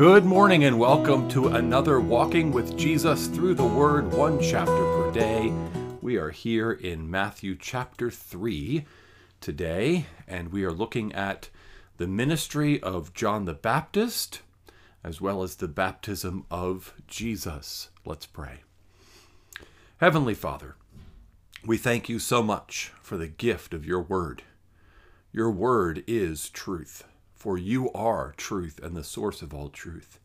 Good morning and welcome to another Walking with Jesus Through the Word, one chapter per day. We are here in Matthew chapter 3 today, and we are looking at the ministry of John the Baptist as well as the baptism of Jesus. Let's pray. Heavenly Father, we thank you so much for the gift of your Word. Your Word is truth for you are truth and the source of all truth.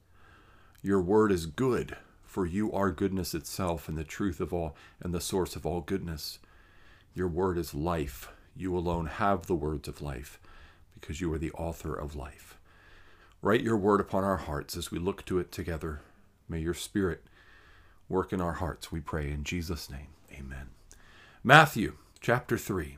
Your word is good, for you are goodness itself and the truth of all and the source of all goodness. Your word is life. You alone have the words of life, because you are the author of life. Write your word upon our hearts as we look to it together. May your spirit work in our hearts, we pray in Jesus' name. Amen. Matthew chapter 3.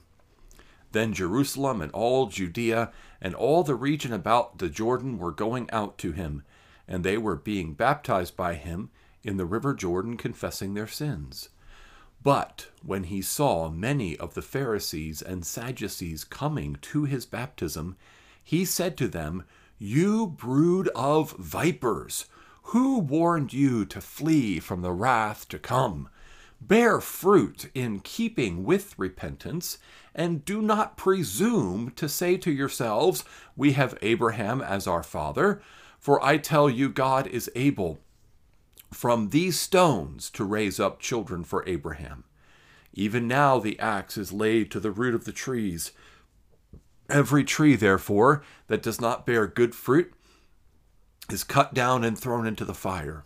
Then Jerusalem and all Judea and all the region about the Jordan were going out to him, and they were being baptized by him in the river Jordan, confessing their sins. But when he saw many of the Pharisees and Sadducees coming to his baptism, he said to them, You brood of vipers, who warned you to flee from the wrath to come? Bear fruit in keeping with repentance, and do not presume to say to yourselves, We have Abraham as our father. For I tell you, God is able from these stones to raise up children for Abraham. Even now the axe is laid to the root of the trees. Every tree, therefore, that does not bear good fruit is cut down and thrown into the fire.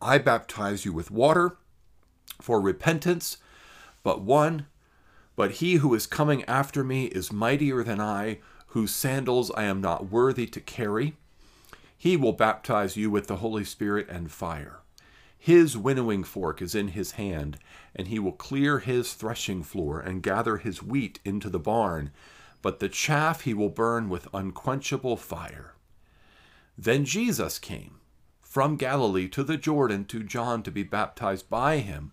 I baptize you with water for repentance, but one, but he who is coming after me is mightier than I, whose sandals I am not worthy to carry. He will baptize you with the Holy Spirit and fire. His winnowing fork is in his hand, and he will clear his threshing floor and gather his wheat into the barn, but the chaff he will burn with unquenchable fire. Then Jesus came from Galilee to the Jordan to John to be baptized by him.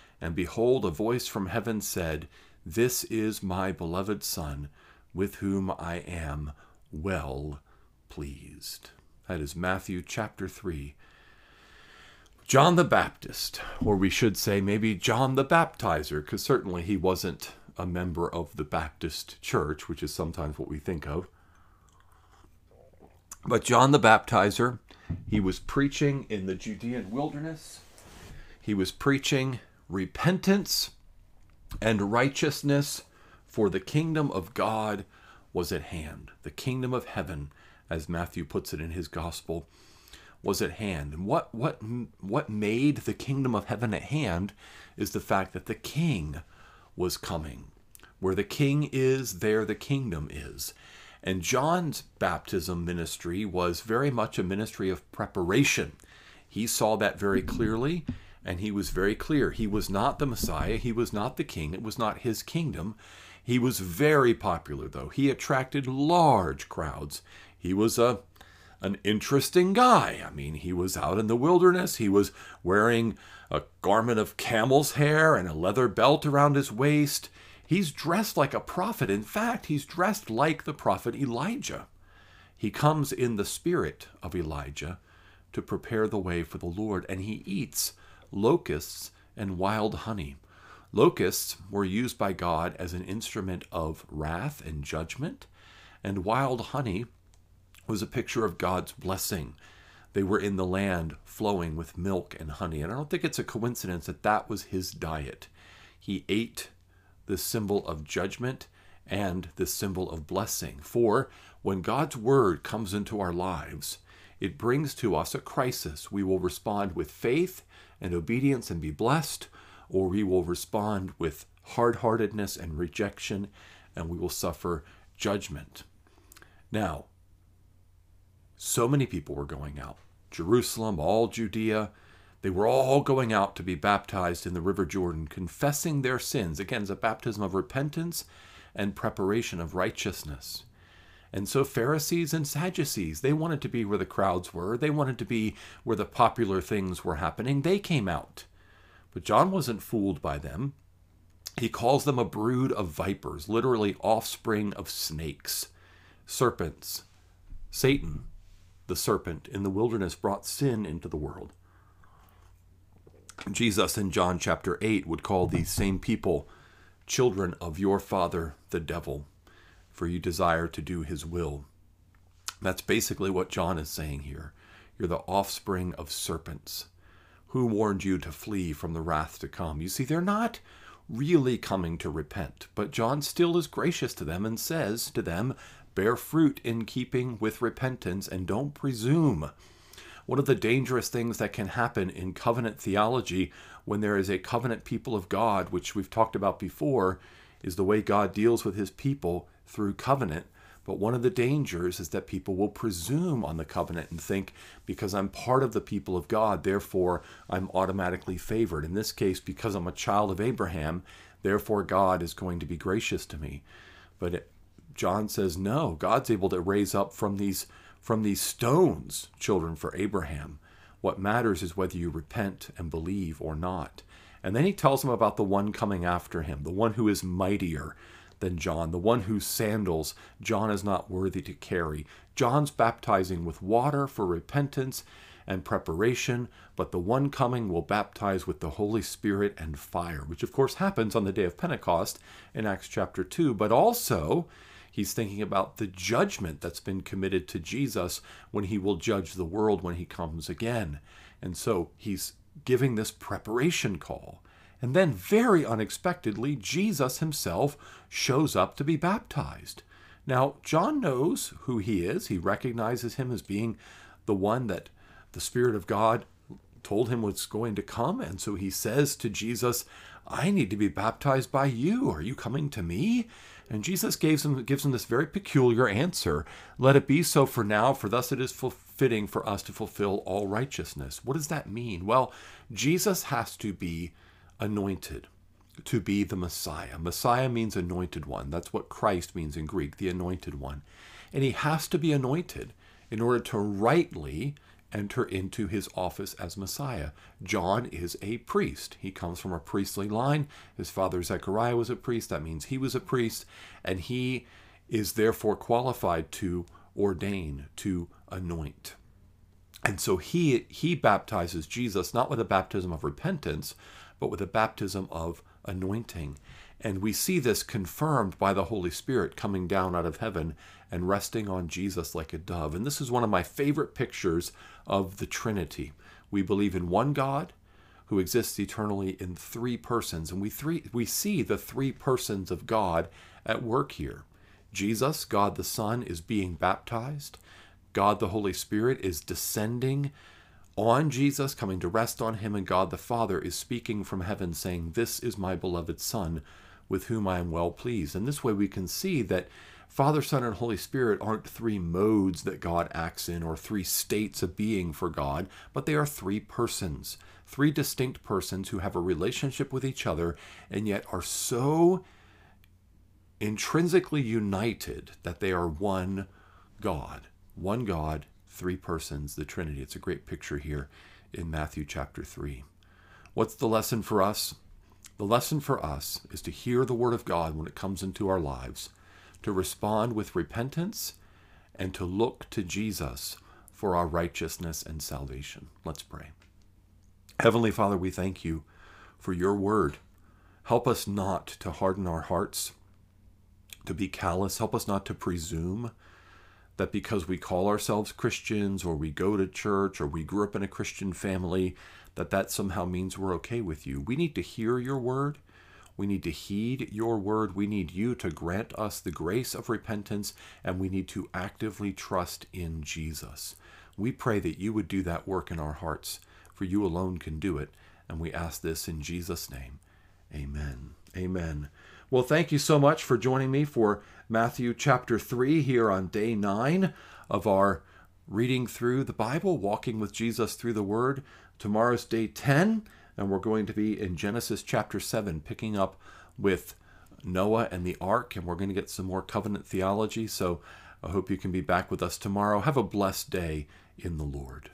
And behold, a voice from heaven said, This is my beloved Son, with whom I am well pleased. That is Matthew chapter 3. John the Baptist, or we should say maybe John the Baptizer, because certainly he wasn't a member of the Baptist church, which is sometimes what we think of. But John the Baptizer, he was preaching in the Judean wilderness. He was preaching repentance and righteousness, for the kingdom of God was at hand. The kingdom of heaven, as Matthew puts it in his gospel, was at hand. And what what what made the kingdom of heaven at hand is the fact that the king was coming. Where the king is, there the kingdom is. And John's baptism ministry was very much a ministry of preparation. He saw that very clearly and he was very clear. He was not the Messiah. He was not the king. It was not his kingdom. He was very popular, though. He attracted large crowds. He was a an interesting guy. I mean, he was out in the wilderness. He was wearing a garment of camel's hair and a leather belt around his waist. He's dressed like a prophet. In fact, he's dressed like the prophet Elijah. He comes in the spirit of Elijah to prepare the way for the Lord, and he eats locusts, and wild honey. Locusts were used by God as an instrument of wrath and judgment, and wild honey was a picture of God's blessing. They were in the land flowing with milk and honey. And I don't think it's a coincidence that that was his diet. He ate the symbol of judgment and the symbol of blessing. For when God's word comes into our lives, it brings to us a crisis. We will respond with faith and obedience and be blessed, or we will respond with hard heartedness and rejection, and we will suffer judgment. Now, so many people were going out. Jerusalem, all Judea, they were all going out to be baptized in the River Jordan, confessing their sins. Again, it's a baptism of repentance and preparation of righteousness. And so Pharisees and Sadducees, they wanted to be where the crowds were. They wanted to be where the popular things were happening. They came out. But John wasn't fooled by them. He calls them a brood of vipers, literally offspring of snakes, serpents. Satan, the serpent in the wilderness, brought sin into the world. Jesus in John chapter 8 would call these same people children of your father, the devil, for you desire to do his will. That's basically what John is saying here. You're the offspring of serpents. Who warned you to flee from the wrath to come? You see, they're not really coming to repent, but John still is gracious to them and says to them, Bear fruit in keeping with repentance and don't presume one of the dangerous things that can happen in covenant theology when there is a covenant people of God, which we've talked about before, is the way God deals with his people through covenant. But one of the dangers is that people will presume on the covenant and think, because I'm part of the people of God, therefore I'm automatically favored. In this case, because I'm a child of Abraham, therefore God is going to be gracious to me. But it, John says, no, God's able to raise up from these from these stones children for Abraham. What matters is whether you repent and believe or not. And then he tells him about the one coming after him, the one who is mightier than John, the one whose sandals John is not worthy to carry. John's baptizing with water for repentance and preparation, but the one coming will baptize with the Holy Spirit and fire, which of course happens on the day of Pentecost in Acts chapter 2, but also He's thinking about the judgment that's been committed to Jesus when he will judge the world when he comes again. And so he's giving this preparation call. And then, very unexpectedly, Jesus himself shows up to be baptized. Now, John knows who he is. He recognizes him as being the one that the Spirit of God told him was going to come. And so he says to Jesus, I need to be baptized by you. Are you coming to me? And Jesus gives him, gives him this very peculiar answer Let it be so for now, for thus it is fitting for us to fulfill all righteousness. What does that mean? Well, Jesus has to be anointed to be the Messiah. Messiah means anointed one. That's what Christ means in Greek, the anointed one. And he has to be anointed in order to rightly enter into his office as Messiah. John is a priest. He comes from a priestly line. His father Zechariah was a priest. That means he was a priest. And he is therefore qualified to ordain, to anoint. And so he, he baptizes Jesus not with a baptism of repentance, but with a baptism of anointing. And we see this confirmed by the Holy Spirit coming down out of heaven and resting on Jesus like a dove. And this is one of my favorite pictures of the Trinity. We believe in one God who exists eternally in three persons, and we three we see the three persons of God at work here. Jesus, God the Son, is being baptized. God the Holy Spirit is descending on Jesus, coming to rest on him, and God the Father is speaking from heaven, saying, This is my beloved Son, with whom I am well pleased. And this way we can see that Father, Son, and Holy Spirit aren't three modes that God acts in or three states of being for God, but they are three persons, three distinct persons who have a relationship with each other and yet are so intrinsically united that they are one God. One God, three persons, the Trinity. It's a great picture here in Matthew chapter 3. What's the lesson for us? The lesson for us is to hear the Word of God when it comes into our lives to respond with repentance, and to look to Jesus for our righteousness and salvation. Let's pray. Heavenly Father, we thank you for your word. Help us not to harden our hearts, to be callous. Help us not to presume that because we call ourselves Christians or we go to church or we grew up in a Christian family, that that somehow means we're okay with you. We need to hear your word. We need to heed your word. We need you to grant us the grace of repentance, and we need to actively trust in Jesus. We pray that you would do that work in our hearts, for you alone can do it. And we ask this in Jesus' name. Amen. Amen. Well, thank you so much for joining me for Matthew chapter 3 here on day 9 of our reading through the Bible, walking with Jesus through the Word. Tomorrow's day 10, and we're going to be in Genesis chapter 7, picking up with Noah and the ark, and we're going to get some more covenant theology. So I hope you can be back with us tomorrow. Have a blessed day in the Lord.